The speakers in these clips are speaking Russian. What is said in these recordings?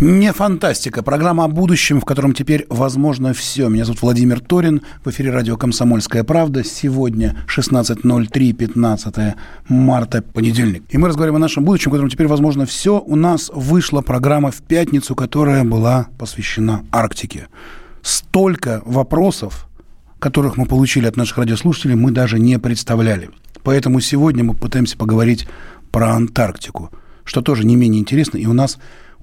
Не фантастика. Программа о будущем, в котором теперь возможно все. Меня зовут Владимир Торин. В эфире радио «Комсомольская правда». Сегодня 16.03, 15 марта, понедельник. И мы разговариваем о нашем будущем, в котором теперь возможно все. У нас вышла программа в пятницу, которая была посвящена Арктике. Столько вопросов, которых мы получили от наших радиослушателей, мы даже не представляли. Поэтому сегодня мы пытаемся поговорить про Антарктику, что тоже не менее интересно. И у нас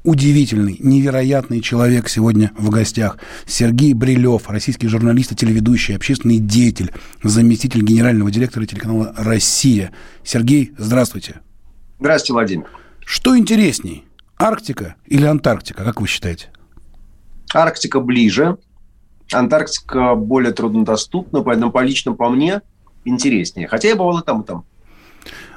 удивительный, невероятный человек сегодня в гостях. Сергей Брилев, российский журналист и телеведущий, общественный деятель, заместитель генерального директора телеканала «Россия». Сергей, здравствуйте. Здравствуйте, Владимир. Что интересней, Арктика или Антарктика, как вы считаете? Арктика ближе, Антарктика более труднодоступна, поэтому по лично по мне интереснее. Хотя я бывал и там, и там.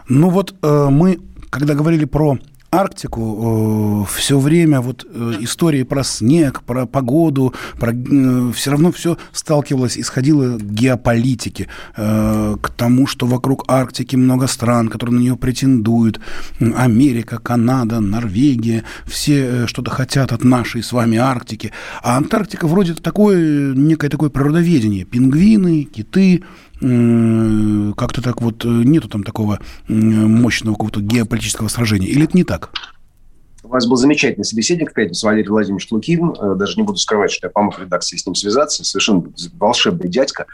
Ну вот э, мы, когда говорили про Арктику э, все время вот э, истории про снег, про погоду, про, э, все равно все сталкивалось, исходило к геополитике, э, к тому, что вокруг Арктики много стран, которые на нее претендуют. Америка, Канада, Норвегия, все э, что-то хотят от нашей с вами Арктики. А Антарктика вроде такое, некое такое природоведение. Пингвины, киты, как-то так вот э, нету там такого мощного какого-то геополитического сражения. Или это не так? У вас был замечательный собеседник в пятницу, Валерий Владимирович Лукин. Э, даже не буду скрывать, что я помог редакции с ним связаться. Совершенно волшебный дядька.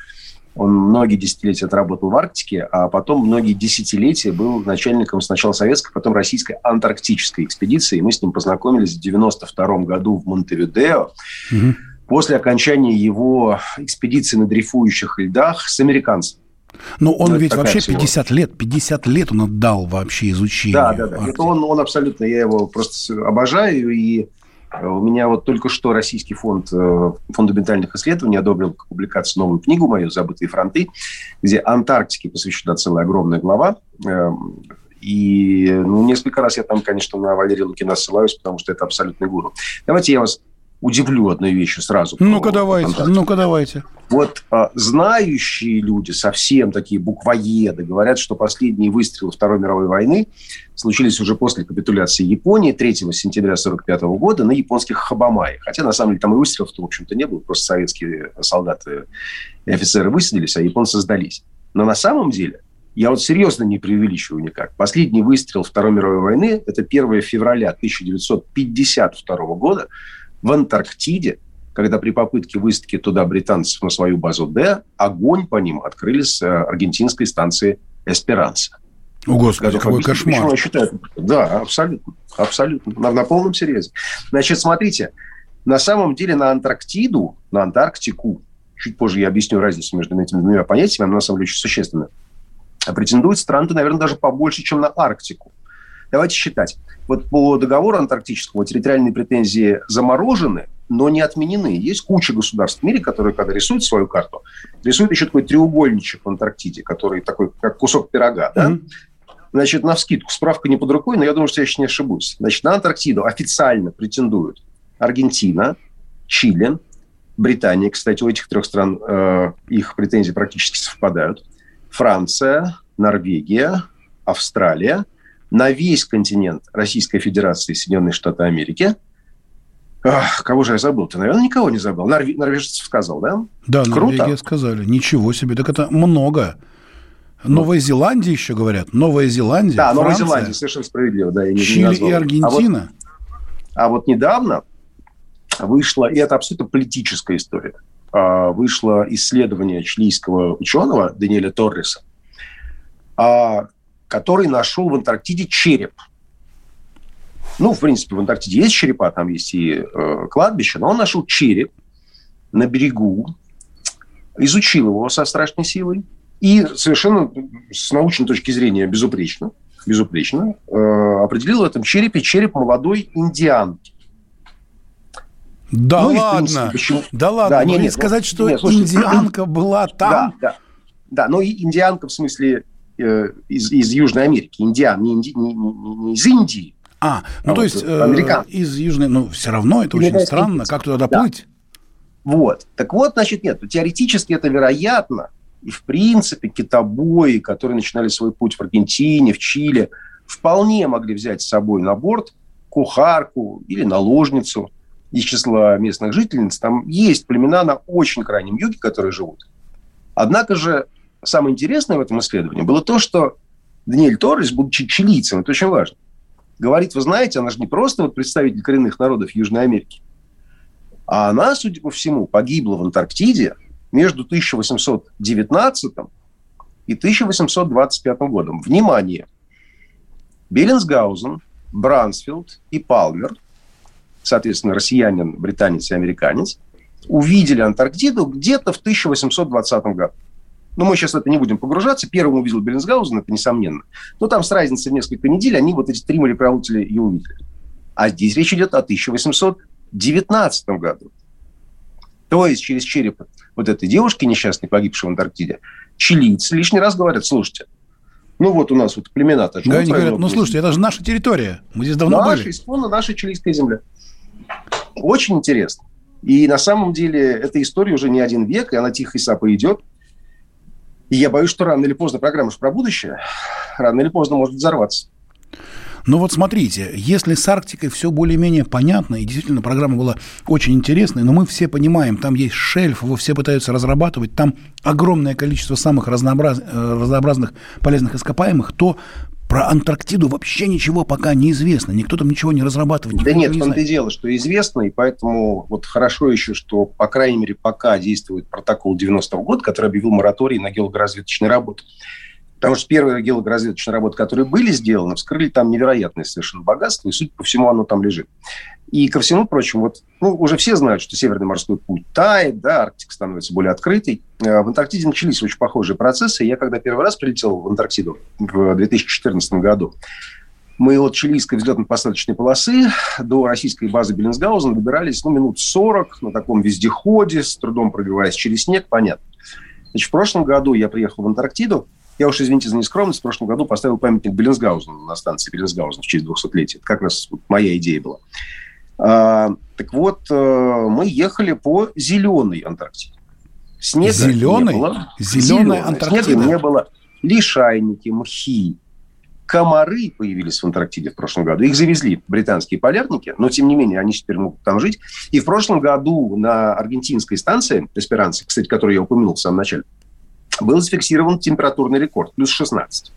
Он многие десятилетия отработал в Арктике, а потом многие десятилетия был начальником сначала советской, потом российской антарктической экспедиции. И мы с ним познакомились в 92 году в Монтевидео. Угу после окончания его экспедиции на дрейфующих льдах с американцами. Но он ну, ведь вообще всего. 50 лет, 50 лет он отдал вообще изучению. Да, да, да. Это он, он абсолютно, я его просто обожаю. И э, у меня вот только что Российский фонд э, фундаментальных исследований одобрил к публикации новую книгу мою «Забытые фронты», где Антарктике посвящена целая огромная глава. Эм, и ну, несколько раз я там, конечно, на Валерия Лукина ссылаюсь, потому что это абсолютный гуру. Давайте я вас удивлю одной вещью сразу. Ну-ка давайте, ну-ка давайте. Вот а, знающие люди, совсем такие буквоеды, говорят, что последние выстрелы Второй мировой войны случились уже после капитуляции Японии 3 сентября 1945 года на японских Хабамае. Хотя, на самом деле, там и выстрелов-то, в общем-то, не было. Просто советские солдаты и офицеры высадились, а японцы сдались. Но на самом деле я вот серьезно не преувеличиваю никак. Последний выстрел Второй мировой войны – это 1 февраля 1952 года, в Антарктиде, когда при попытке высадки туда британцев на свою базу Д, огонь по ним открыли с э, аргентинской станции «Эсперанса». О, Господи, какой кошмар. Я считаю, да, абсолютно. Абсолютно. На, на полном серьезе. Значит, смотрите, на самом деле на Антарктиду, на Антарктику, чуть позже я объясню разницу между этими двумя понятиями, она на самом деле очень существенная, претендуют страны, наверное, даже побольше, чем на Арктику. Давайте считать. Вот по договору антарктическому территориальные претензии заморожены, но не отменены. Есть куча государств в мире, которые, когда рисуют свою карту, рисуют еще такой треугольничек в Антарктиде, который такой, как кусок пирога. Да? Mm-hmm. Значит, на вскидку, справка не под рукой, но я думаю, что я еще не ошибусь. Значит, на Антарктиду официально претендуют Аргентина, Чили, Британия, кстати, у этих трех стран э, их претензии практически совпадают, Франция, Норвегия, Австралия – на весь континент Российской Федерации и Соединенные Штаты Америки. Ах, кого же я забыл? Ты, наверное, никого не забыл. Норве... Норвежцев сказал, да? Да, Круто. Норвегия сказали. Ничего себе. Так это много. Новая Зеландия еще говорят. Новая Зеландия, Да, Франция, Новая Зеландия, совершенно справедливо. Да, я не, Чили не и Аргентина. А вот, а вот недавно вышло, и это абсолютно политическая история, а, вышло исследование чилийского ученого Даниэля Торреса, а, который нашел в Антарктиде череп. Ну, в принципе, в Антарктиде есть черепа, там есть и э, кладбище, но он нашел череп на берегу, изучил его со страшной силой и совершенно с научной точки зрения безупречно безупречно, э, определил в этом черепе череп молодой индианки. Да ну, ладно, принципе, почему... да ладно, да, нет, нет, сказать, ну, что нет, слушайте, индианка была там? Да, да, да, но индианка в смысле э, из, из Южной Америки, индиан, не, инди, не, не, не из Индии. А, ну а то вот, есть э, из Южной, ну все равно это очень странно, как туда доплыть? Да. Вот, так вот, значит, нет, теоретически это вероятно, и в принципе китобои, которые начинали свой путь в Аргентине, в Чили, вполне могли взять с собой на борт кухарку или наложницу – из числа местных жительниц, там есть племена на очень крайнем юге, которые живут. Однако же самое интересное в этом исследовании было то, что Даниэль Торрес, будучи чилийцем, это очень важно, говорит, вы знаете, она же не просто вот представитель коренных народов Южной Америки, а она, судя по всему, погибла в Антарктиде между 1819 и 1825 годом. Внимание! Беллинсгаузен, Брансфилд и Палмер соответственно, россиянин, британец и американец, увидели Антарктиду где-то в 1820 году. Но мы сейчас в это не будем погружаться. Первым увидел Беллинсгаузен, это несомненно. Но там с разницей в несколько недель они вот эти три мореплавателя и увидели. А здесь речь идет о 1819 году. То есть через череп вот этой девушки, несчастной, погибшей в Антарктиде, чилийцы лишний раз говорят, слушайте, ну вот у нас вот племена-то живут. Да, они говорят, ну слушайте, это же наша территория, мы здесь давно наша, были. Наша, наша чилийская земля. Очень интересно. И на самом деле эта история уже не один век, и она тихо и сапо идет. И я боюсь, что рано или поздно программа же про будущее, рано или поздно может взорваться. Ну вот смотрите, если с Арктикой все более-менее понятно, и действительно программа была очень интересной, но мы все понимаем, там есть шельф, его все пытаются разрабатывать, там огромное количество самых разнообраз... Э, разнообразных полезных ископаемых, то про Антарктиду вообще ничего пока не известно. Никто там ничего не разрабатывает. Да нет, в том-то и дело, что известно, и поэтому вот хорошо еще, что, по крайней мере, пока действует протокол 90-го года, который объявил мораторий на геологоразведочные работы. Потому что первые геологоразведочные работы, которые были сделаны, вскрыли там невероятное совершенно богатство, и, судя по всему, оно там лежит. И ко всему прочему, вот, ну, уже все знают, что Северный морской путь тает, да, Арктика становится более открытой. Э, в Антарктиде начались очень похожие процессы. Я когда первый раз прилетел в Антарктиду в 2014 году, мы от чилийской взлетно-посадочной полосы до российской базы Беллинсгаузен добирались ну, минут 40 на таком вездеходе, с трудом пробиваясь через снег, понятно. Значит, в прошлом году я приехал в Антарктиду, я уж, извините за нескромность, в прошлом году поставил памятник Беллинсгаузену на станции Беллинсгаузен в честь 200-летия. Это как раз моя идея была. А, так вот, э, мы ехали по зеленой Антарктиде. Снега зеленый? не было. Зеленая Антарктида? Снега не было. Лишайники, мхи, комары появились в Антарктиде в прошлом году. Их завезли британские полярники, но, тем не менее, они теперь могут там жить. И в прошлом году на аргентинской станции Эсперанцы, кстати, которую я упомянул в самом начале, был зафиксирован температурный рекорд, плюс 16.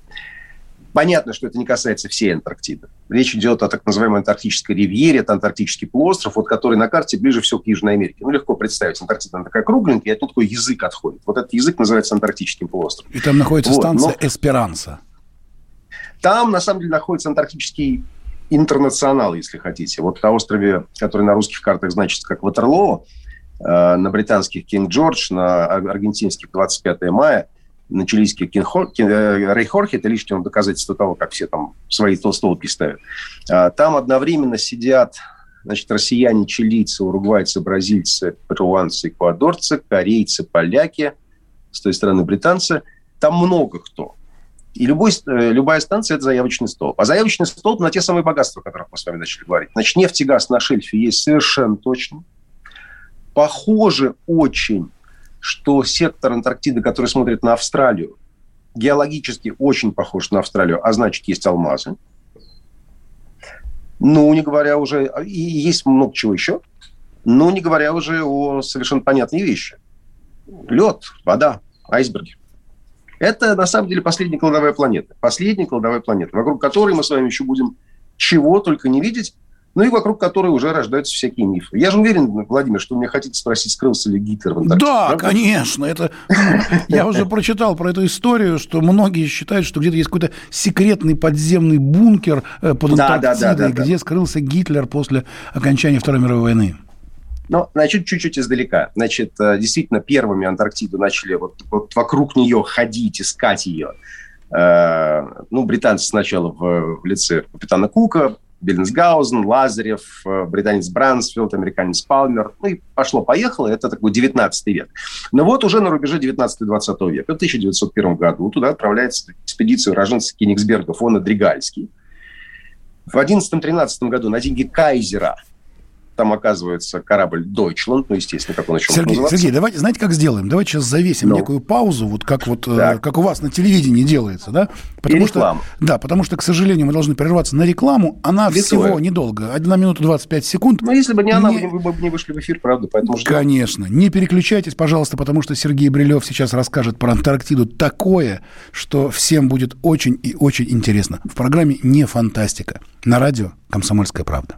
Понятно, что это не касается всей Антарктиды. Речь идет о так называемой антарктической ривьере, это антарктический полуостров, вот который на карте ближе всего к Южной Америке. Ну, легко представить, Антарктида она такая кругленькая, и тут такой язык отходит. Вот этот язык называется антарктическим полуостровом. И там находится вот, станция но... Эсперанса. Там, на самом деле, находится антарктический интернационал, если хотите. Вот на острове, который на русских картах значится как Ватерлоо, э, на британских Кинг-Джордж, на аргентинских 25 мая – на чилийский Кинхор, Кин, э, Рейхорхе, это лишнее доказательство того, как все там свои толстолки ставят. А, там одновременно сидят значит, россияне, чилийцы, уругвайцы, бразильцы, перуанцы, эквадорцы, корейцы, поляки, с той стороны британцы. Там много кто. И любой, э, любая станция – это заявочный столб. А заявочный столб на те самые богатства, о которых мы с вами начали говорить. Значит, нефть и газ на шельфе есть совершенно точно. Похоже очень что сектор Антарктиды, который смотрит на Австралию, геологически очень похож на Австралию, а значит, есть алмазы. Ну, не говоря уже... И есть много чего еще. Ну, не говоря уже о совершенно понятной вещи. Лед, вода, айсберги. Это, на самом деле, последняя кладовая планета. Последняя кладовая планета, вокруг которой мы с вами еще будем чего только не видеть ну и вокруг которой уже рождаются всякие мифы. Я же уверен, Владимир, что вы меня хотите спросить, скрылся ли Гитлер в Антарктиде. Да, правда? конечно. Это, ну, я уже прочитал про эту историю, что многие считают, что где-то есть какой-то секретный подземный бункер э, под Антарктидой, где скрылся Гитлер после окончания Второй мировой войны. Ну, значит, чуть-чуть издалека. Значит, э, действительно, первыми Антарктиду начали вот, вот вокруг нее ходить, искать ее ну, британцы сначала в, в лице капитана Кука, Беллинсгаузен, Лазарев, э, британец Брансфилд, американец Палмер. Ну и пошло-поехало. Это такой 19 век. Но вот уже на рубеже 19-20 века, в 1901 году, туда отправляется экспедиция уроженца Кенигсберга фона Дригальский. В 11-13 году на деньги Кайзера там оказывается корабль Deutschland, ну, естественно, как он еще Сергей, называться. Сергей, давайте, знаете, как сделаем? Давайте сейчас завесим ну. некую паузу, вот как вот, э, как у вас на телевидении делается, да? Потому И что, да, потому что, к сожалению, мы должны прерваться на рекламу. Она Лицевая. всего недолго, 1 минута 25 секунд. Ну, если бы не она, не... вы бы не вышли в эфир, правда, поэтому ждем. Конечно. Не переключайтесь, пожалуйста, потому что Сергей Брилев сейчас расскажет про Антарктиду такое, что всем будет очень и очень интересно. В программе «Не фантастика» на радио «Комсомольская правда».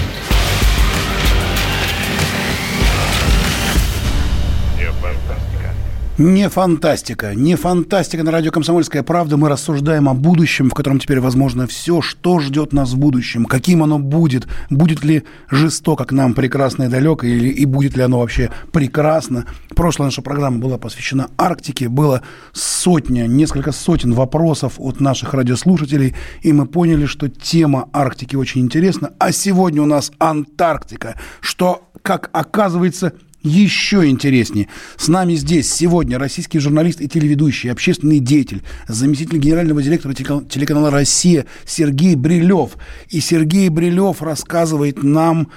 Не фантастика. Не фантастика на радио «Комсомольская правда». Мы рассуждаем о будущем, в котором теперь возможно все. Что ждет нас в будущем? Каким оно будет? Будет ли жестоко к нам прекрасно и далеко? Или, и будет ли оно вообще прекрасно? Прошлая наша программа была посвящена Арктике. Было сотня, несколько сотен вопросов от наших радиослушателей. И мы поняли, что тема Арктики очень интересна. А сегодня у нас Антарктика, что, как оказывается, еще интереснее. С нами здесь сегодня российский журналист и телеведущий, общественный деятель, заместитель генерального директора телеканала «Россия» Сергей Брилев. И Сергей Брилев рассказывает нам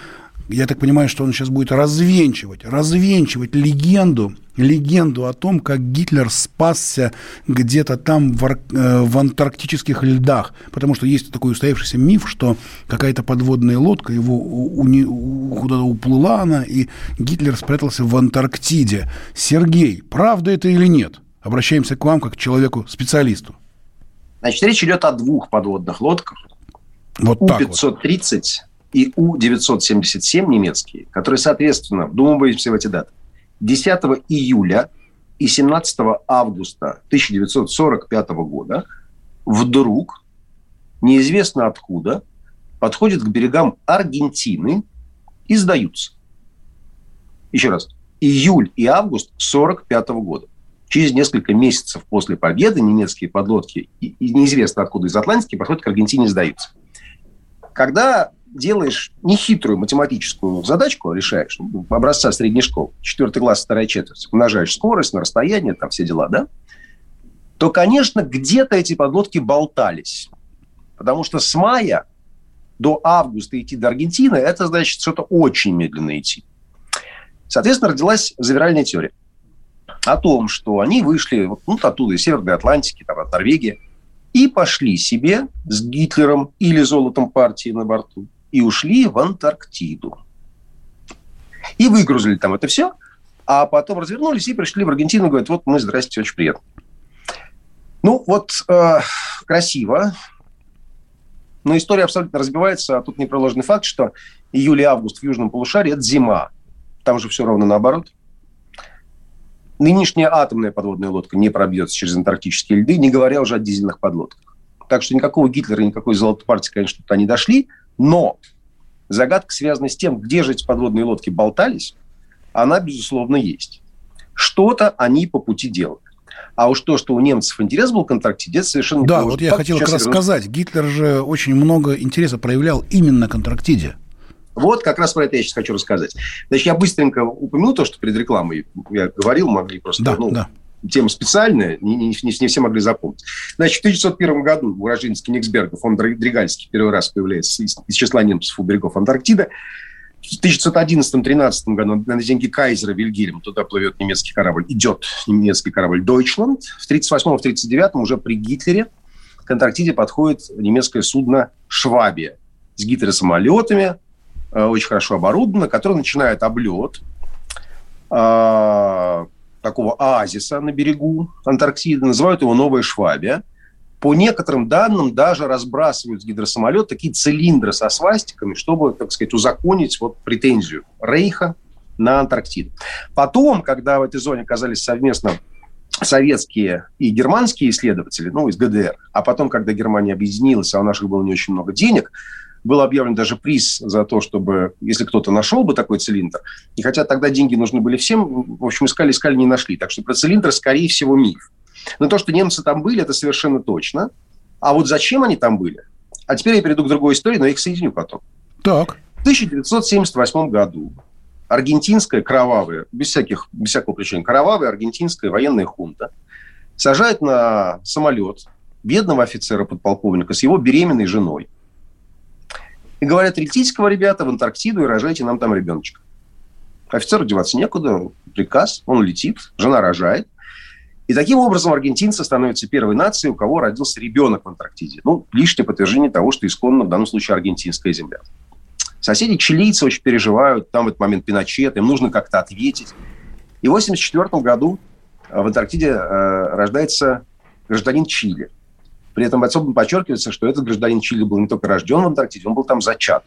я так понимаю, что он сейчас будет развенчивать, развенчивать легенду, легенду о том, как Гитлер спасся где-то там в, э, в антарктических льдах. Потому что есть такой устоявшийся миф, что какая-то подводная лодка, его у, у, куда-то уплыла она, и Гитлер спрятался в Антарктиде. Сергей, правда это или нет? Обращаемся к вам как к человеку-специалисту. Значит, речь идет о двух подводных лодках. Вот У-530 вот и У-977 немецкие, которые, соответственно, вдумываемся в эти даты, 10 июля и 17 августа 1945 года вдруг, неизвестно откуда, подходят к берегам Аргентины и сдаются. Еще раз. Июль и август 1945 года. Через несколько месяцев после победы немецкие подлодки, и, и неизвестно откуда из Атлантики, подходят к Аргентине и сдаются. Когда делаешь нехитрую математическую задачку, решаешь, ну, образца средней школы, четвертый класс, вторая четверть, умножаешь скорость на расстояние, там все дела, да, то, конечно, где-то эти подлодки болтались. Потому что с мая до августа идти до Аргентины, это значит что-то очень медленно идти. Соответственно, родилась завиральная теория о том, что они вышли вот, ну, оттуда, из Северной Атлантики, там, от Норвегии, и пошли себе с Гитлером или золотом партии на борту и ушли в Антарктиду. И выгрузили там это все, а потом развернулись и пришли в Аргентину, говорят, вот мы, здрасте, очень приятно. Ну, вот э, красиво, но история абсолютно разбивается, а тут непроложенный факт, что июль и август в южном полушарии – это зима. Там же все ровно наоборот. Нынешняя атомная подводная лодка не пробьется через антарктические льды, не говоря уже о дизельных подлодках. Так что никакого Гитлера, никакой золотой партии, конечно, туда не дошли – но загадка связана с тем, где же эти подводные лодки болтались, она, безусловно, есть. Что-то они по пути делают. А уж то, что у немцев интерес был к Антарктиде, это совершенно Да, вот я хотел как раз сказать. Гитлер же очень много интереса проявлял именно к Антарктиде. Вот как раз про это я сейчас хочу рассказать. Значит, я быстренько упомяну то, что перед рекламой я говорил, могли просто... Да, ну, да. Тема специальная, не, не, не, все могли запомнить. Значит, в 1901 году уроженец Кенигсберга фон Дригальский первый раз появляется из, из числа немцев у берегов Антарктиды. В 1911-13 году на деньги Кайзера Вильгельма туда плывет немецкий корабль, идет немецкий корабль «Дойчланд». В 1938-1939 уже при Гитлере к Антарктиде подходит немецкое судно «Швабия» с гидросамолетами, э, очень хорошо оборудовано, которое начинает облет э, такого оазиса на берегу Антарктиды. Называют его «Новая Швабия» по некоторым данным даже разбрасывают с гидросамолет такие цилиндры со свастиками, чтобы, так сказать, узаконить вот претензию Рейха на Антарктиду. Потом, когда в этой зоне оказались совместно советские и германские исследователи, ну, из ГДР, а потом, когда Германия объединилась, а у наших было не очень много денег, был объявлен даже приз за то, чтобы, если кто-то нашел бы такой цилиндр, и хотя тогда деньги нужны были всем, в общем, искали, искали, не нашли. Так что про цилиндр, скорее всего, миф. Но то, что немцы там были, это совершенно точно. А вот зачем они там были? А теперь я перейду к другой истории, но я их соединю потом. Так. В 1978 году аргентинская кровавая, без, всяких, без всякого причины, кровавая аргентинская военная хунта сажает на самолет бедного офицера подполковника с его беременной женой. И говорят, летите-ка ребята в Антарктиду и рожайте нам там ребеночка. Офицеру деваться некуда, приказ, он летит, жена рожает. И таким образом аргентинцы становятся первой нацией, у кого родился ребенок в Антарктиде. Ну, лишнее подтверждение того, что исконно в данном случае аргентинская земля. Соседи чилийцы очень переживают, там в этот момент Пиночет, им нужно как-то ответить. И в 1984 году в Антарктиде э, рождается гражданин Чили. При этом особенно подчеркивается, что этот гражданин Чили был не только рожден в Антарктиде, он был там зачат.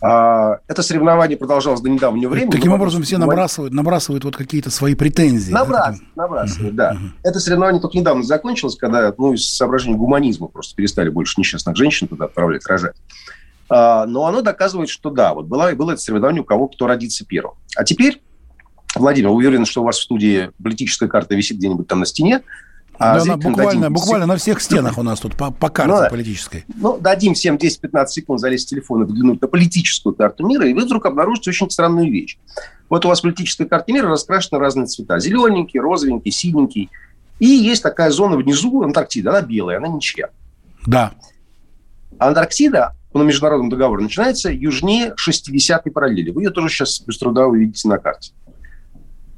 А, это соревнование продолжалось до недавнего времени. Таким образом, все набрасывают, набрасывают вот какие-то свои претензии. Набрасывают, набрасывают, да. Uh-huh. Это соревнование только недавно закончилось, когда, ну, из соображений гуманизма просто перестали больше несчастных женщин туда отправлять рожать. А, но оно доказывает, что да, вот было, было это соревнование у кого кто родится первым. А теперь, Владимир, уверен, что у вас в студии политическая карта висит где-нибудь там на стене. А да, она буквально, буквально на всех стенах у нас тут по, по карте ну, политической. Ну, дадим всем 10-15 секунд залезть в телефон и взглянуть на политическую карту мира, и вы вдруг обнаружите очень странную вещь. Вот у вас политическая карта мира раскрашена в разные цвета. Зелененький, розовенький, синенький. И есть такая зона внизу, Антарктида, она белая, она ничья. Да. Антарктида по международному договору начинается южнее 60-й параллели. Вы ее тоже сейчас без труда увидите на карте.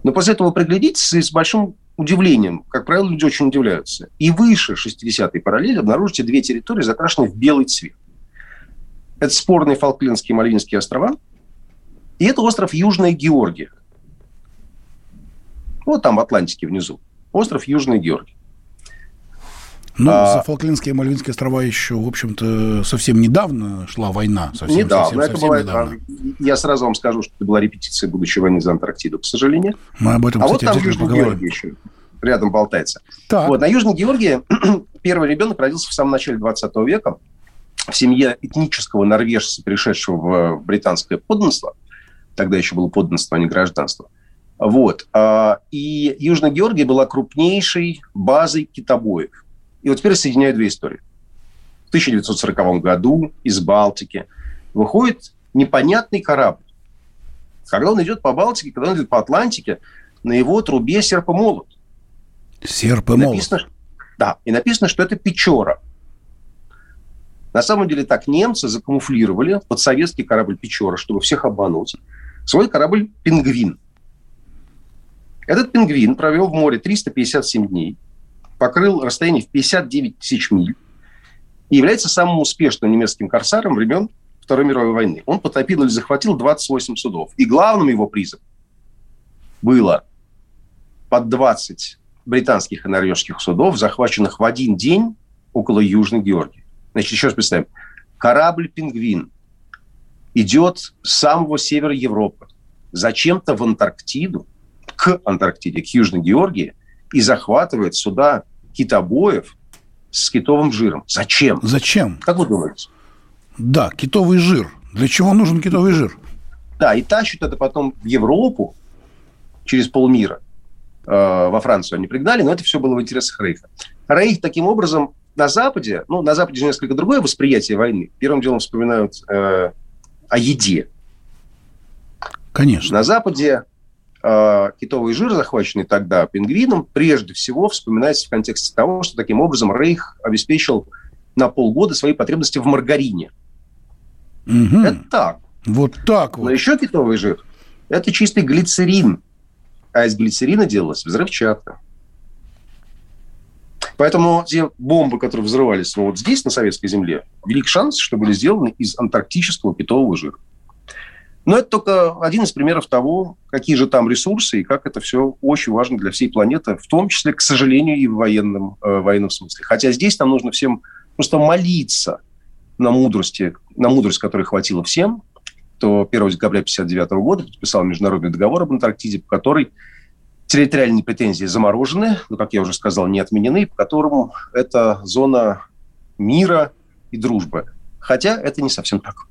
Но после этого приглядитесь и с большим удивлением, как правило, люди очень удивляются. И выше 60-й параллели обнаружите две территории, закрашенные в белый цвет. Это спорные Фолклендские и Мальвинские острова, и это остров Южная Георгия. Вот там в Атлантике внизу. Остров Южная Георгия. Ну, а, за Фолклендские и Мальвинские острова еще, в общем-то, совсем недавно шла война. Совсем, недавно. Совсем, это совсем была, недавно. Я сразу вам скажу, что это была репетиция будущей войны за Антарктиду, к сожалению. Мы об этом, а кстати, вот там Южная Георгия еще рядом болтается. Так. Вот, на Южной Георгии первый ребенок родился в самом начале 20 века в семье этнического норвежца, пришедшего в британское подданство. Тогда еще было подданство, а не гражданство. Вот. А, и Южная Георгия была крупнейшей базой китобоев и вот теперь соединяю две истории. В 1940 году из Балтики выходит непонятный корабль. Когда он идет по Балтике, когда он идет по Атлантике, на его трубе серп и молот. Серп и молот. Написано, да, и написано, что это Печора. На самом деле так немцы закамуфлировали под советский корабль Печора, чтобы всех обмануть, свой корабль Пингвин. Этот пингвин провел в море 357 дней, покрыл расстояние в 59 тысяч миль и является самым успешным немецким корсаром времен Второй мировой войны. Он потопил или захватил 28 судов. И главным его призом было под 20 британских и норвежских судов, захваченных в один день около Южной Георгии. Значит, еще раз представим. Корабль «Пингвин» идет с самого севера Европы зачем-то в Антарктиду, к Антарктиде, к Южной Георгии, и захватывает сюда китобоев с китовым жиром. Зачем? Зачем? Как вы думаете? Да, китовый жир. Для чего нужен китовый жир? Да, и тащат это потом в Европу через полмира. Э, во Францию они пригнали, но это все было в интересах Рейха. Рейх таким образом на Западе, ну, на Западе же несколько другое восприятие войны. Первым делом вспоминают э, о еде. Конечно. На Западе э, китовый жир, захваченный тогда пингвином, прежде всего вспоминается в контексте того, что таким образом Рейх обеспечил на полгода свои потребности в маргарине. Угу. Это так. Вот так вот. Но еще китовый жир – это чистый глицерин. А из глицерина делалась взрывчатка. Поэтому те бомбы, которые взрывались вот здесь, на советской земле, велик шанс, что были сделаны из антарктического китового жира. Но это только один из примеров того, какие же там ресурсы и как это все очень важно для всей планеты, в том числе, к сожалению, и в военном, э, военном смысле. Хотя здесь нам нужно всем просто молиться на мудрости, на мудрость, которой хватило всем, кто 1 декабря 1959 года подписал международный договор об Антарктиде, по которой территориальные претензии заморожены, но, как я уже сказал, не отменены, по которому это зона мира и дружбы. Хотя это не совсем так.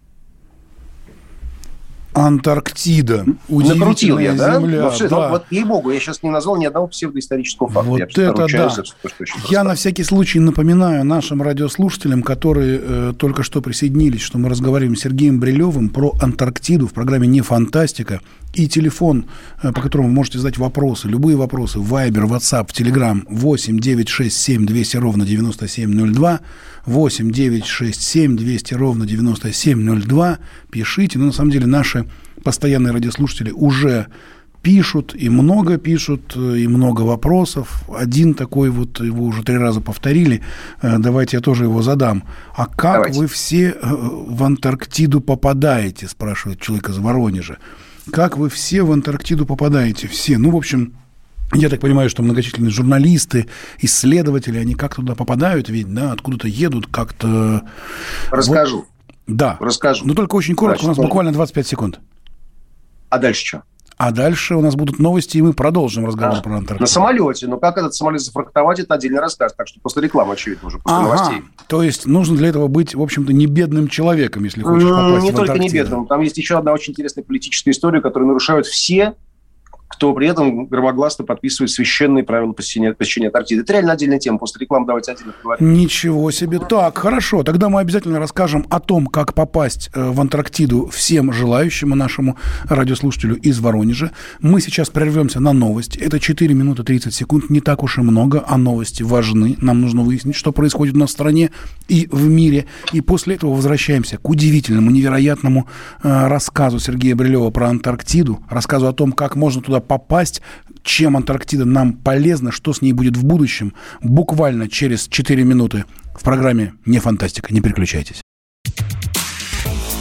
Антарктида. Накрутил я, да? земля. Ну, все, да. ну, вот, ей-богу, я сейчас не назвал ни одного псевдоисторического факта. Вот я это да. за то, что Я на всякий случай напоминаю нашим радиослушателям, которые э, только что присоединились, что мы разговариваем с Сергеем Брилевым про Антарктиду в программе «Не фантастика». И телефон, э, по которому вы можете задать вопросы, любые вопросы, в Viber, WhatsApp, в Telegram 8 967 200 ровно 9702, 8 967 200 ровно 9702. Пишите. Но на самом деле наши постоянные радиослушатели уже пишут, и много пишут, э, и много вопросов. Один такой вот, его уже три раза повторили, Э, давайте я тоже его задам. А как Давайте. вы все э, в Антарктиду попадаете, спрашивает человек из Воронежа. Как вы все в Антарктиду попадаете? Все. Ну, в общем, я так понимаю, что многочисленные журналисты, исследователи, они как туда попадают, ведь, да, откуда-то едут, как-то... Расскажу, Да. расскажу. Но только очень коротко, Значит, у нас ну- буквально 25 секунд. А дальше что? А дальше у нас будут новости, и мы продолжим разговор А, про Антарктиду. На самолете. Но как этот самолет зафрахтовать, это отдельный рассказ. Так что после рекламы, очевидно, уже после Ага. новостей. То есть нужно для этого быть, в общем-то, не бедным человеком, если хочешь попасть Не в только не бедным. Там есть еще одна очень интересная политическая история, которую нарушают все, кто при этом громогласно подписывает священные правила посещения, посещения Антарктиды. Это реально отдельная тема. После рекламы давайте отдельно поговорим. Ничего себе. Так, хорошо. Тогда мы обязательно расскажем о том, как попасть э, в Антарктиду всем желающим, и нашему радиослушателю из Воронежа. Мы сейчас прервемся на новости. Это 4 минуты 30 секунд. Не так уж и много, а новости важны. Нам нужно выяснить, что происходит у нас в стране и в мире. И после этого возвращаемся к удивительному, невероятному э, рассказу Сергея Брилева про Антарктиду, рассказу о том, как можно туда попасть, чем Антарктида нам полезна, что с ней будет в будущем, буквально через 4 минуты в программе «Не фантастика». Не переключайтесь.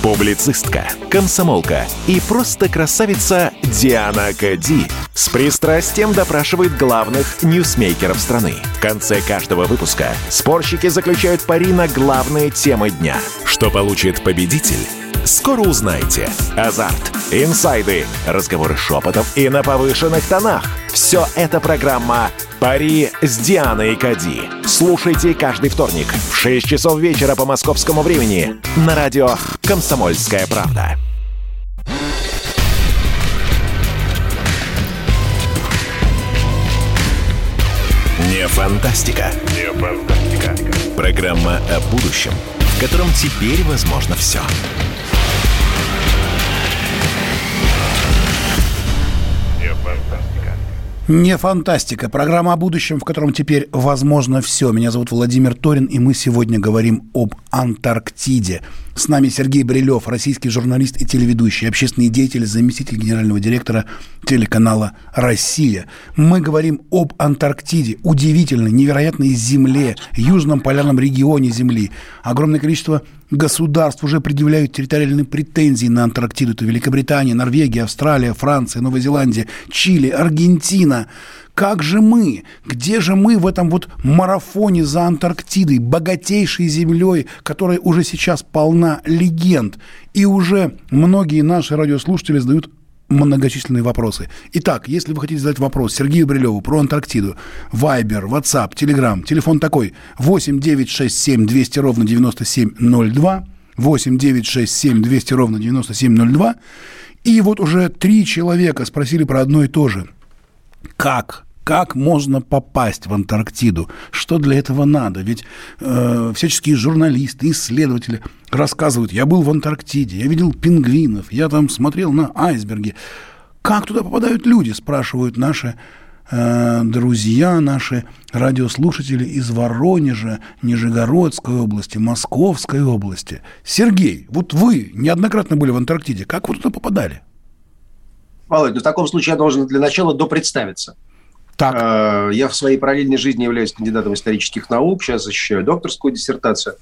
Публицистка, комсомолка и просто красавица Диана Кади с пристрастием допрашивает главных ньюсмейкеров страны. В конце каждого выпуска спорщики заключают пари на главные темы дня. Что получит победитель? Скоро узнаете. Азарт, инсайды, разговоры шепотов и на повышенных тонах. Все это программа «Пари с Дианой Кади». Слушайте каждый вторник в 6 часов вечера по московскому времени на радио «Комсомольская правда». Не фантастика. Не фантастика. Программа о будущем, в котором теперь возможно все. Не фантастика. Программа о будущем, в котором теперь возможно все. Меня зовут Владимир Торин, и мы сегодня говорим об Антарктиде. С нами Сергей Брилев, российский журналист и телеведущий, общественный деятель, заместитель генерального директора телеканала «Россия». Мы говорим об Антарктиде, удивительной, невероятной земле, южном полярном регионе Земли. Огромное количество государств уже предъявляют территориальные претензии на Антарктиду. Это Великобритания, Норвегия, Австралия, Франция, Новая Зеландия, Чили, Аргентина. Как же мы? Где же мы в этом вот марафоне за Антарктидой, богатейшей землей, которая уже сейчас полна легенд? И уже многие наши радиослушатели задают многочисленные вопросы. Итак, если вы хотите задать вопрос Сергею Брилеву про Антарктиду, Вайбер, WhatsApp, Telegram, телефон такой 8 967 200 ровно 9702, 8 967 200 ровно 9702. И вот уже три человека спросили про одно и то же. Как как можно попасть в Антарктиду? Что для этого надо? Ведь э, всяческие журналисты, исследователи рассказывают, я был в Антарктиде, я видел пингвинов, я там смотрел на айсберги. Как туда попадают люди, спрашивают наши э, друзья, наши радиослушатели из Воронежа, Нижегородской области, Московской области. Сергей, вот вы неоднократно были в Антарктиде. Как вы туда попадали? Володь, ну в таком случае я должен для начала допредставиться. Так. Э, я в своей параллельной жизни являюсь кандидатом исторических наук, сейчас защищаю докторскую диссертацию.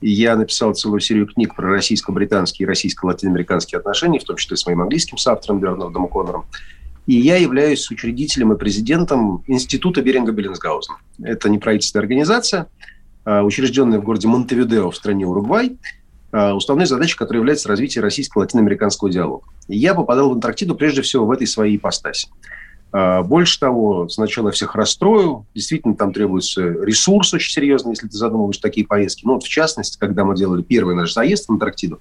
Я написал целую серию книг про российско-британские и российско-латиноамериканские отношения, в том числе с моим английским соавтором Бернардом Коннором. И я являюсь учредителем и президентом Института Беринга Беллинсгаузена. Это неправительственная организация, э, учрежденная в городе Монтевидео в стране Уругвай, э, уставной задачей которой является развитие российско-латиноамериканского диалога. И я попадал в Антарктиду прежде всего в этой своей ипостаси. А, больше того, сначала всех расстрою. Действительно, там требуется ресурс очень серьезный, если ты задумываешь такие поездки. Ну, вот в частности, когда мы делали первый наш заезд в Антарктиду,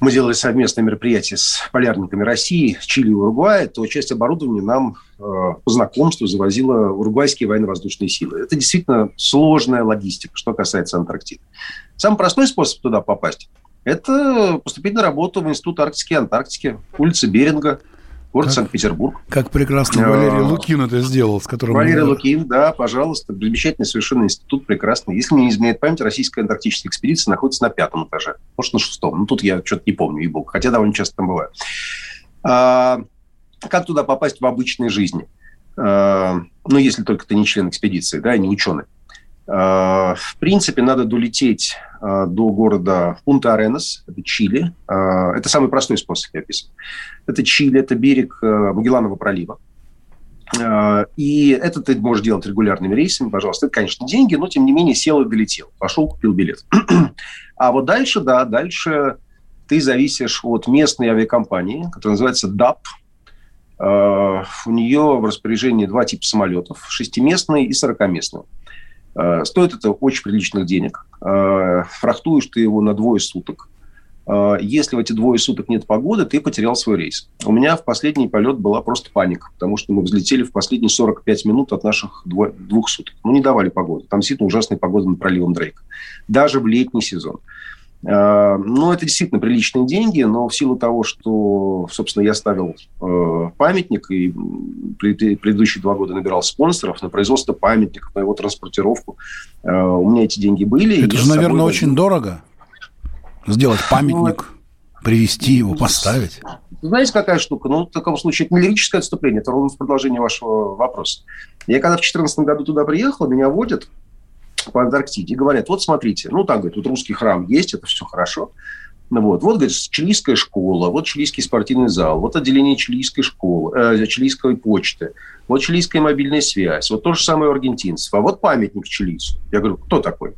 мы делали совместное мероприятие с полярниками России, Чили и Уругвая, то часть оборудования нам э, по знакомству завозила уругвайские военно-воздушные силы. Это действительно сложная логистика, что касается Антарктиды. Самый простой способ туда попасть – это поступить на работу в Институт Арктики и Антарктики, улица Беринга – город Санкт-Петербург. Как прекрасно Валерий Лукин это сделал, с которым... Валерий мы... Лукин, да, пожалуйста. Замечательный совершенно институт, прекрасный. Если мне не изменяет память, российская антарктическая экспедиция находится на пятом этаже. Может, на шестом. Ну, тут я что-то не помню, и бог. Хотя довольно часто там бываю. А, как туда попасть в обычной жизни? А, ну, если только ты не член экспедиции, да, не ученый. А, в принципе, надо долететь а, до города Пунта-Аренас, это Чили. А, это самый простой способ, я описываю. Это Чили, это берег Магелланова пролива. И это ты можешь делать регулярными рейсами, пожалуйста. Это, конечно, деньги, но, тем не менее, сел и долетел. Пошел, купил билет. А вот дальше, да, дальше ты зависишь от местной авиакомпании, которая называется DAP. У нее в распоряжении два типа самолетов, шестиместный и сорокаместный. Э, стоит это очень приличных денег. Э, фрахтуешь ты его на двое суток. Э, если в эти двое суток нет погоды, ты потерял свой рейс. У меня в последний полет была просто паника, потому что мы взлетели в последние 45 минут от наших двух суток. Ну, не давали погоды. Там действительно ужасная погода над проливом Дрейка. Даже в летний сезон. Э, ну, это действительно приличные деньги, но в силу того, что, собственно, я ставил э, памятник и предыдущие два года набирал спонсоров на производство памятников, на его транспортировку, э, у меня эти деньги были. Это же, наверное, очень дорого сделать памятник, привести его, поставить. Знаете, какая штука? Ну, в таком случае это не лирическое отступление, это ровно в продолжении вашего вопроса. Я когда в 2014 году туда приехал, меня водят по Антарктиде и говорят, вот смотрите, ну, там, говорит, вот русский храм есть, это все хорошо. Ну, вот, вот, говорит, чилийская школа, вот чилийский спортивный зал, вот отделение чилийской школы, э, чилийской почты, вот чилийская мобильная связь, вот то же самое у аргентинцев, а вот памятник чилийцу. Я говорю, кто такой?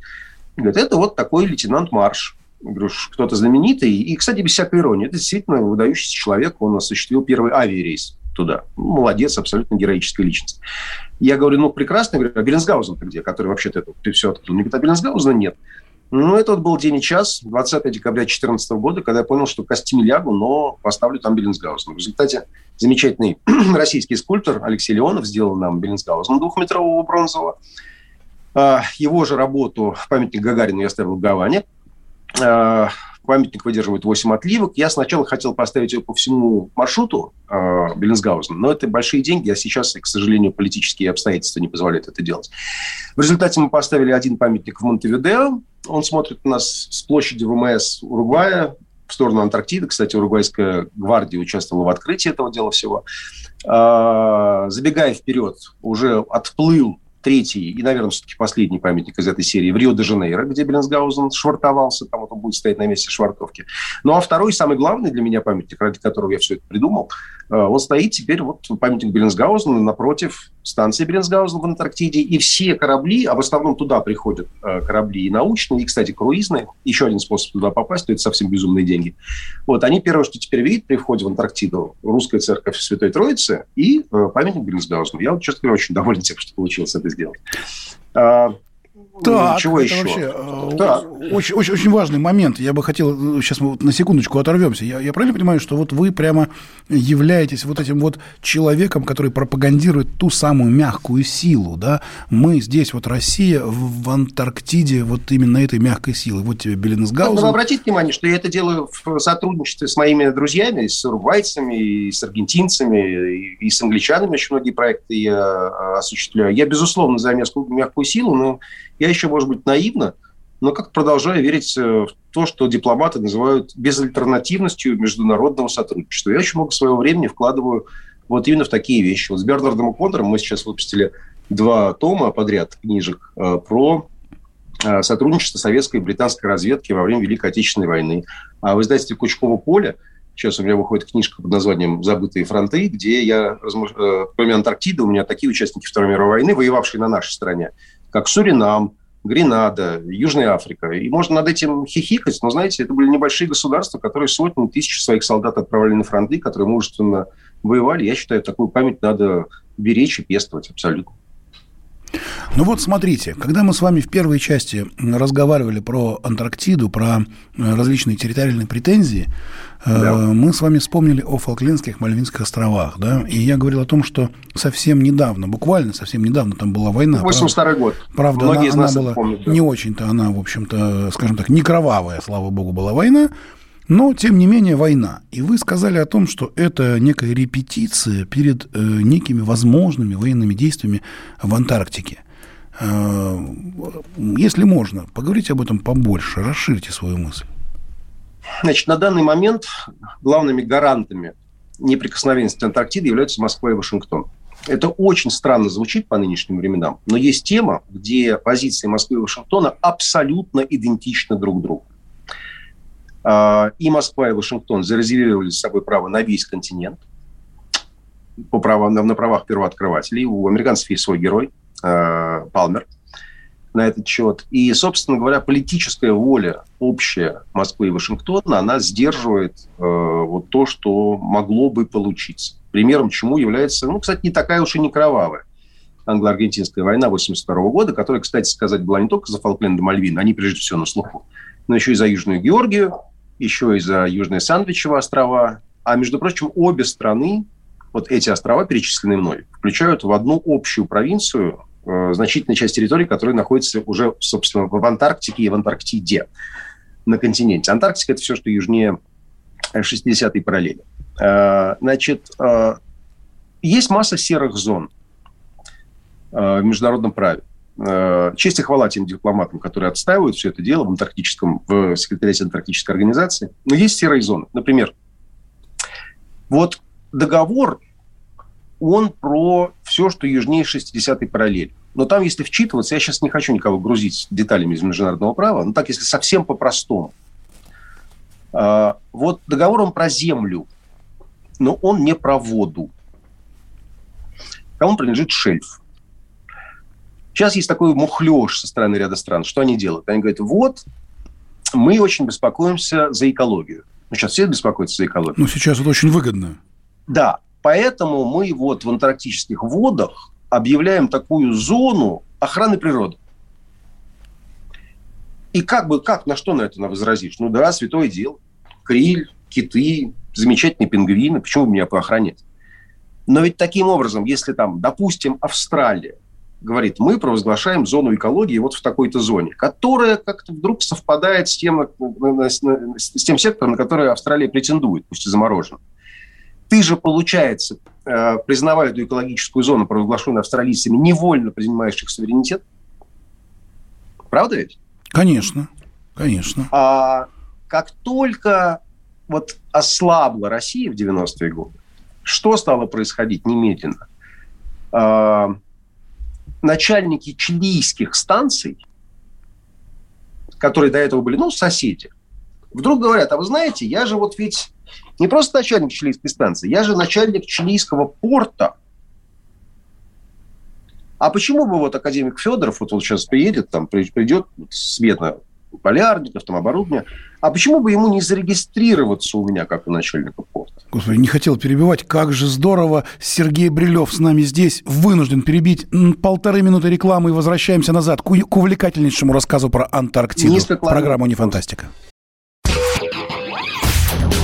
Говорит, это вот такой лейтенант Марш. Я говорю, кто-то знаменитый. И, кстати, без всякой иронии, это действительно выдающийся человек, он осуществил первый авиарейс туда. Молодец, абсолютно героическая личность. Я говорю, ну, прекрасно. Я говорю, а Беллинсгаузен-то где? Который вообще-то это ты все открыл. Он говорит, а Беллинсгаузена нет. Ну, это вот был день и час, 20 декабря 2014 года, когда я понял, что костюм лягу, но поставлю там Беллинсгаузен. В результате замечательный российский скульптор Алексей Леонов сделал нам Беллинсгаузен двухметрового бронзового. А, его же работу, памятник Гагарину, я оставил в Гаване. Памятник выдерживает 8 отливок. Я сначала хотел поставить его по всему маршруту э, Беллинсгаузена, но это большие деньги, а сейчас, к сожалению, политические обстоятельства не позволяют это делать. В результате мы поставили один памятник в Монтевидео. Он смотрит на нас с площади ВМС Уругвая в сторону Антарктиды. Кстати, Уругвайская гвардия участвовала в открытии этого дела всего. Э, забегая вперед, уже отплыл третий и, наверное, все-таки последний памятник из этой серии в Рио-де-Жанейро, где Беллинсгаузен швартовался, там вот он будет стоять на месте швартовки. Ну, а второй, самый главный для меня памятник, ради которого я все это придумал, э, он стоит теперь, вот памятник Беллинсгаузена напротив станции Беллинсгаузен в Антарктиде, и все корабли, а в основном туда приходят э, корабли и научные, и, кстати, круизные, еще один способ туда попасть, то это совсем безумные деньги. Вот, они первое, что теперь видят при входе в Антарктиду, русская церковь Святой Троицы и э, памятник Беллинсгаузену. Я, вот, честно говоря, очень доволен тем, что получилось это сделать. Так, Чего это еще? вообще э, так. Очень, очень, очень важный момент. Я бы хотел, сейчас мы вот на секундочку оторвемся. Я, я правильно понимаю, что вот вы прямо являетесь вот этим вот человеком, который пропагандирует ту самую мягкую силу, да? Мы здесь, вот Россия, в, в Антарктиде, вот именно этой мягкой силы. Вот тебе Беллинсгаузен. Ну, обратите внимание, что я это делаю в сотрудничестве с моими друзьями, с уругвайцами, и с аргентинцами, и, и с англичанами очень многие проекты я а, осуществляю. Я, безусловно, за мягкую, мягкую силу, но я еще, может быть, наивно, но как продолжаю верить э, в то, что дипломаты называют безальтернативностью международного сотрудничества. Я очень много своего времени вкладываю вот именно в такие вещи. Вот с Бернардом Коннором мы сейчас выпустили два тома подряд книжек э, про э, сотрудничество советской и британской разведки во время Великой Отечественной войны. А в издательстве Кучково поле сейчас у меня выходит книжка под названием «Забытые фронты», где я, кроме Антарктиды, у меня такие участники Второй мировой войны, воевавшие на нашей стороне, как Суринам, Гренада, Южная Африка. И можно над этим хихикать, но, знаете, это были небольшие государства, которые сотни тысяч своих солдат отправляли на фронты, которые мужественно воевали. Я считаю, такую память надо беречь и пестовать абсолютно. Ну вот смотрите, когда мы с вами в первой части разговаривали про Антарктиду, про э, различные территориальные претензии, да. мы с вами вспомнили о Фолклендских, Мальвинских островах, да, и я говорил о том, что совсем недавно, буквально совсем недавно там была война. 82 год. Правда, Многие она, она была помнят, да. не очень-то, она, в общем-то, скажем так, не кровавая, слава богу, была война, но, тем не менее, война. И вы сказали о том, что это некая репетиция перед э, некими возможными военными действиями в Антарктике. Э, если можно, поговорите об этом побольше, расширьте свою мысль. Значит, на данный момент главными гарантами неприкосновенности Антарктиды являются Москва и Вашингтон. Это очень странно звучит по нынешним временам, но есть тема, где позиции Москвы и Вашингтона абсолютно идентичны друг другу. А, и Москва, и Вашингтон зарезервировали с собой право на весь континент по правам, на правах первооткрывателей. У американцев есть свой герой, а, Палмер, на этот счет. И, собственно говоря, политическая воля общая Москвы и Вашингтона, она сдерживает э, вот то, что могло бы получиться. Примером чему является, ну, кстати, не такая уж и не кровавая англо-аргентинская война 1982 года, которая, кстати сказать, была не только за Фолкленд и Мальвин, они прежде всего на слуху, но еще и за Южную Георгию, еще и за Южные Сандвичевы острова. А, между прочим, обе страны, вот эти острова, перечисленные мной, включают в одну общую провинцию значительная часть территории, которая находится уже, собственно, в Антарктике и в Антарктиде на континенте. Антарктика – это все, что южнее 60-й параллели. Э, значит, э, есть масса серых зон э, в международном праве. Э, честь и хвала тем дипломатам, которые отстаивают все это дело в антарктическом, в секретариате антарктической организации. Но есть серые зоны. Например, вот договор, он про все, что южнее 60-й параллели. Но там, если вчитываться, я сейчас не хочу никого грузить деталями из международного права, но так, если совсем по-простому. Э, вот договор он про землю, но он не про воду. Кому принадлежит шельф? Сейчас есть такой мухлёж со стороны ряда стран. Что они делают? Они говорят, вот, мы очень беспокоимся за экологию. Ну, сейчас все беспокоятся за экологию. Ну, сейчас это очень выгодно. Да, поэтому мы вот в антарктических водах объявляем такую зону охраны природы. И как бы, как, на что на это возразишь? Ну да, святое дело. Криль, киты, замечательные пингвины. Почему бы меня поохранять? Но ведь таким образом, если там, допустим, Австралия говорит, мы провозглашаем зону экологии вот в такой-то зоне, которая как-то вдруг совпадает с тем, с тем сектором, на который Австралия претендует, пусть и заморожен. Ты же, получается, э, признавая эту экологическую зону, провозглашенную австралийцами, невольно принимаешь их суверенитет. Правда ведь? Конечно, конечно. А как только вот ослабла Россия в 90-е годы, что стало происходить немедленно? А, начальники чилийских станций, которые до этого были, ну, соседи, вдруг говорят, а вы знаете, я же вот ведь не просто начальник чилийской станции, я же начальник чилийского порта. А почему бы вот академик Федоров, вот он сейчас приедет, там придет Света полярников, там оборудования. А почему бы ему не зарегистрироваться у меня, как у начальника порта? Господи, не хотел перебивать. Как же здорово. Сергей Брилев с нами здесь. Вынужден перебить полторы минуты рекламы и возвращаемся назад к, к увлекательнейшему рассказу про Антарктиду. Программу «Не фантастика».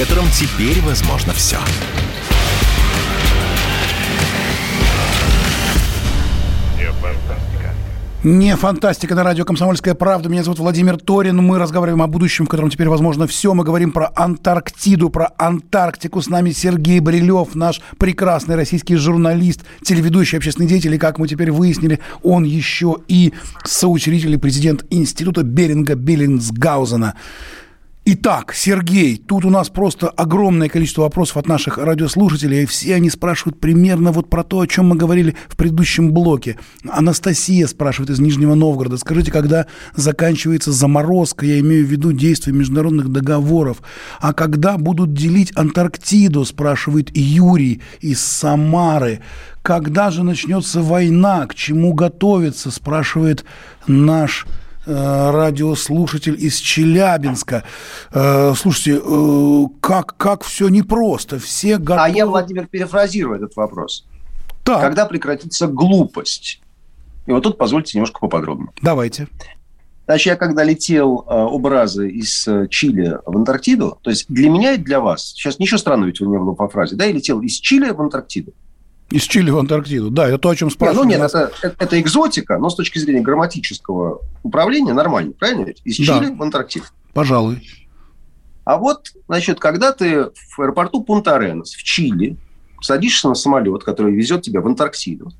котором теперь возможно все. Не фантастика на радио «Комсомольская правда». Меня зовут Владимир Торин. Мы разговариваем о будущем, в котором теперь возможно все. Мы говорим про Антарктиду, про Антарктику. С нами Сергей Брилев, наш прекрасный российский журналист, телеведущий, общественный деятель. И, как мы теперь выяснили, он еще и соучредитель и президент Института Беринга Биллингсгаузена. Итак, Сергей, тут у нас просто огромное количество вопросов от наших радиослушателей, и все они спрашивают примерно вот про то, о чем мы говорили в предыдущем блоке. Анастасия спрашивает из Нижнего Новгорода, скажите, когда заканчивается заморозка, я имею в виду действия международных договоров, а когда будут делить Антарктиду, спрашивает Юрий из Самары. Когда же начнется война, к чему готовиться, спрашивает наш радиослушатель из Челябинска. Э, слушайте, э, как, как все непросто. Все готовы... А я, Владимир, перефразирую этот вопрос. Так. Когда прекратится глупость? И вот тут позвольте немножко поподробнее. Давайте. Значит, я когда летел э, образы из Чили в Антарктиду, то есть для меня и для вас, сейчас ничего странного ведь не было по фразе, да, я летел из Чили в Антарктиду. Из Чили в Антарктиду, да, это то, о чем спрашивали. Нет, ну нет, это, это, это экзотика, но с точки зрения грамматического управления нормально, правильно ведь? Из Чили да. в Антарктиду. Пожалуй. А вот, значит, когда ты в аэропорту Пунта-Аренас в Чили садишься на самолет, который везет тебя в Антарктиду,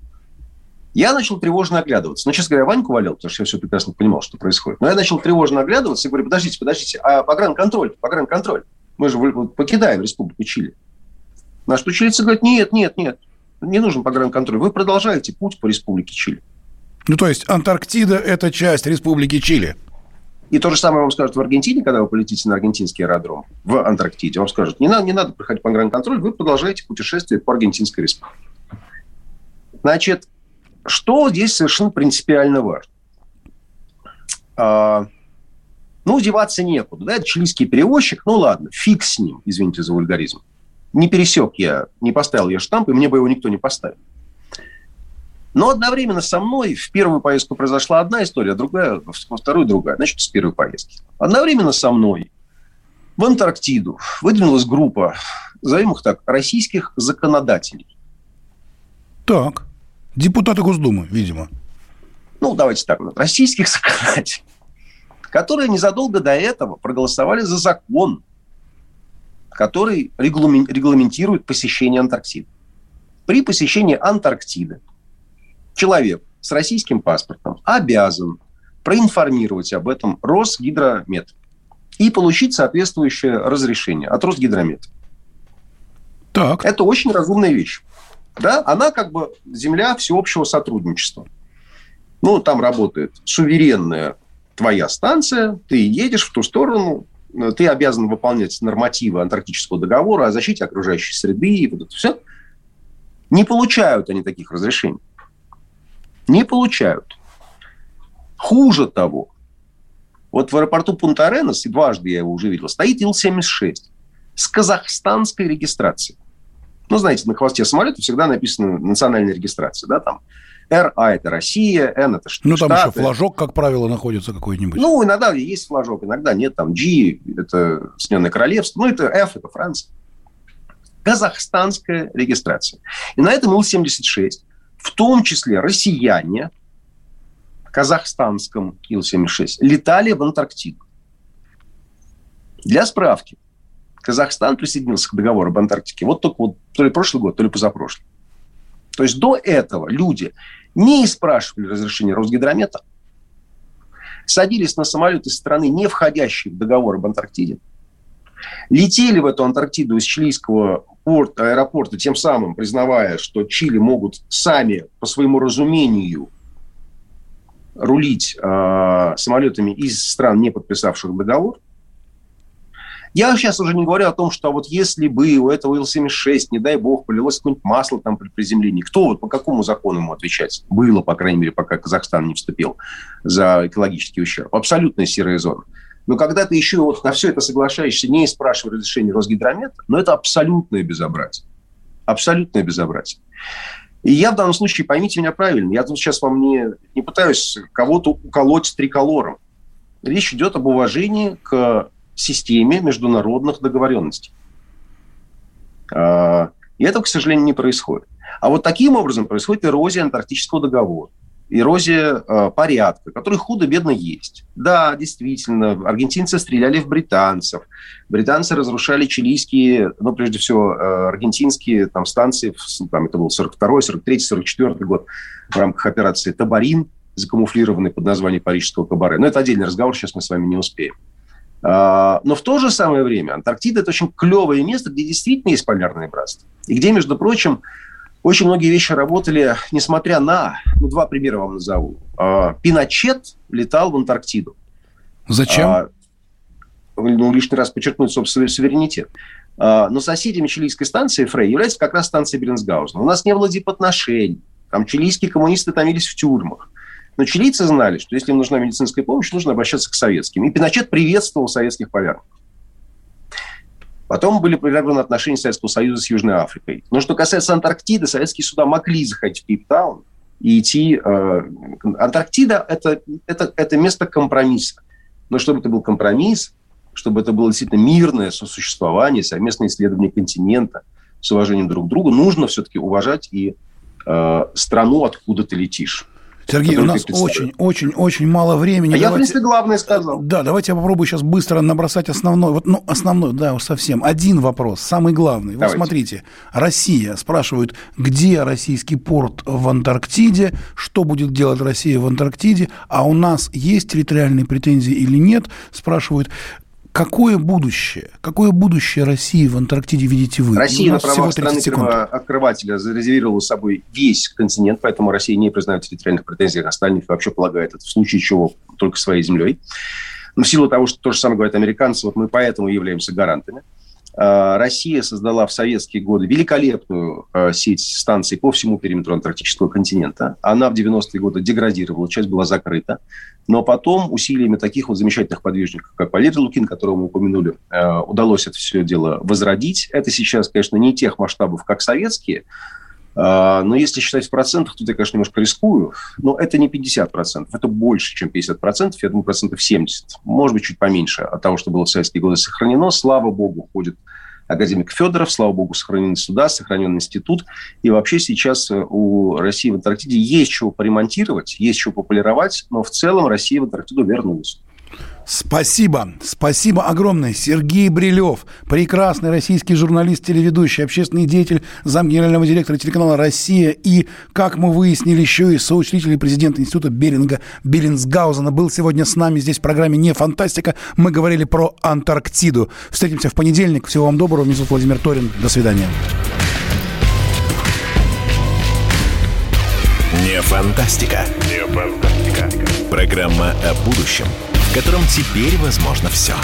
я начал тревожно оглядываться. Ну, честно говоря, Ваньку валял, потому что я все прекрасно понимал, что происходит. Но я начал тревожно оглядываться и говорю, подождите, подождите, а погранконтроль, погранконтроль. Мы же покидаем Республику Чили. На что чилийцы говорят, нет, нет, нет, не нужен погранконтроль. Вы продолжаете путь по Республике Чили. Ну, то есть Антарктида – это часть Республики Чили? И то же самое вам скажут в Аргентине, когда вы полетите на аргентинский аэродром в Антарктиде. Вам скажут, не надо, не надо проходить погранконтроль, вы продолжаете путешествие по Аргентинской республике. Значит, что здесь совершенно принципиально важно? А, ну, деваться некуда. Да? Это чилийский перевозчик, ну ладно, фиг с ним, извините за вульгаризм не пересек я, не поставил я штамп, и мне бы его никто не поставил. Но одновременно со мной в первую поездку произошла одна история, другая, во вторую другая. Значит, с первой поездки. Одновременно со мной в Антарктиду выдвинулась группа, назовем их так, российских законодателей. Так, депутаты Госдумы, видимо. Ну, давайте так, российских законодателей, которые незадолго до этого проголосовали за закон который регламентирует посещение Антарктиды. При посещении Антарктиды человек с российским паспортом обязан проинформировать об этом Росгидромет и получить соответствующее разрешение от Росгидромета. Так. Это очень разумная вещь. Да? Она как бы земля всеобщего сотрудничества. Ну, там работает суверенная твоя станция, ты едешь в ту сторону, ты обязан выполнять нормативы Антарктического договора о защите окружающей среды и вот это все. Не получают они таких разрешений. Не получают. Хуже того, вот в аэропорту Пунта-Аренас, и дважды я его уже видел, стоит Ил-76 с казахстанской регистрацией. Ну, знаете, на хвосте самолета всегда написано национальная регистрация, да, там РА – это Россия, Н – это Штаты. Ну, там еще флажок, как правило, находится какой-нибудь. Ну, иногда есть флажок, иногда нет. Там G – это Соединенное Королевство, ну, это F – это Франция. Казахстанская регистрация. И на этом Ил-76, в том числе россияне, казахстанском Ил-76, летали в Антарктиду. Для справки, Казахстан присоединился к договору об Антарктике вот только вот то ли прошлый год, то ли позапрошлый. То есть до этого люди не спрашивали разрешения Росгидромета, садились на самолет из страны, не входящей в договор об Антарктиде, летели в эту Антарктиду из чилийского порта, аэропорта, тем самым признавая, что Чили могут сами по своему разумению рулить э, самолетами из стран, не подписавших договор – я сейчас уже не говорю о том, что вот если бы у этого Ил-76, не дай бог, полилось какое-нибудь масло там при приземлении, кто вот по какому закону ему отвечать? Было, по крайней мере, пока Казахстан не вступил за экологический ущерб. Абсолютная серая зона. Но когда ты еще вот на все это соглашаешься, не спрашивая разрешения Росгидромета, но ну, это абсолютное безобразие. Абсолютное безобразие. И я в данном случае, поймите меня правильно, я тут сейчас вам не, не пытаюсь кого-то уколоть триколором. Речь идет об уважении к системе международных договоренностей. А, и этого, к сожалению, не происходит. А вот таким образом происходит эрозия Антарктического договора, эрозия э, порядка, который худо-бедно есть. Да, действительно, аргентинцы стреляли в британцев, британцы разрушали чилийские, ну, прежде всего, э, аргентинские там, станции, там, это был 42-й, 43-й, 44-й год в рамках операции «Табарин», закамуфлированный под названием Парижского кабаре. Но это отдельный разговор, сейчас мы с вами не успеем. А, но в то же самое время Антарктида – это очень клевое место, где действительно есть полярное братство. И где, между прочим, очень многие вещи работали, несмотря на, ну, два примера вам назову. А, Пиночет летал в Антарктиду. Зачем? А, ну, лишний раз подчеркнуть собственный суверенитет. Но соседями чилийской станции Фрей является как раз станция Беренсгаузена. У нас не было дипотношений. Там чилийские коммунисты томились в тюрьмах. Но чилийцы знали, что если им нужна медицинская помощь, нужно обращаться к советским. И Пиночет приветствовал советских полярников. Потом были прерваны отношения Советского Союза с Южной Африкой. Но что касается Антарктиды, советские суда могли заходить в Кейптаун и идти... Э, Антарктида это, это, это место компромисса. Но чтобы это был компромисс, чтобы это было действительно мирное сосуществование, совместное исследование континента с уважением друг к другу, нужно все-таки уважать и э, страну, откуда ты летишь. Сергей, у нас очень, очень, очень мало времени. А давайте... я, в принципе, главное сказал. Да, давайте я попробую сейчас быстро набросать основной. Вот, ну, основной, да, совсем. Один вопрос, самый главный. Давайте. Вот смотрите, Россия спрашивают, где российский порт в Антарктиде, что будет делать Россия в Антарктиде, а у нас есть территориальные претензии или нет, спрашивают. Какое будущее? Какое будущее России в Антарктиде видите вы? Россия на правах страны открывателя зарезервировала собой весь континент, поэтому Россия не признает территориальных претензий остальных, вообще полагает это в случае чего только своей землей. Но в силу того, что то же самое говорят американцы, вот мы поэтому являемся гарантами. А, Россия создала в советские годы великолепную а, сеть станций по всему периметру антарктического континента. Она в 90-е годы деградировала, часть была закрыта. Но потом усилиями таких вот замечательных подвижников, как Валерий Лукин, которого мы упомянули, а, удалось это все дело возродить. Это сейчас, конечно, не тех масштабов, как советские, но если считать в процентах, тут я, конечно, немножко рискую, но это не 50%, это больше, чем 50%, я думаю, процентов 70, может быть, чуть поменьше от того, что было в советские годы сохранено. Слава богу, ходит академик Федоров, слава богу, сохранены суда, сохранен институт. И вообще сейчас э, у России в Антарктиде есть чего поремонтировать, есть чего популировать, но в целом Россия в Антарктиду вернулась. Спасибо. Спасибо огромное. Сергей Брилев, прекрасный российский журналист, телеведущий, общественный деятель, замгенерального директора телеканала «Россия» и, как мы выяснили, еще и соучредитель президента Института Беринга Беринсгаузена был сегодня с нами здесь в программе «Не фантастика». Мы говорили про Антарктиду. Встретимся в понедельник. Всего вам доброго. Меня зовут Владимир Торин. До свидания. Не фантастика. Не фантастика. Программа о будущем – в котором теперь возможно все.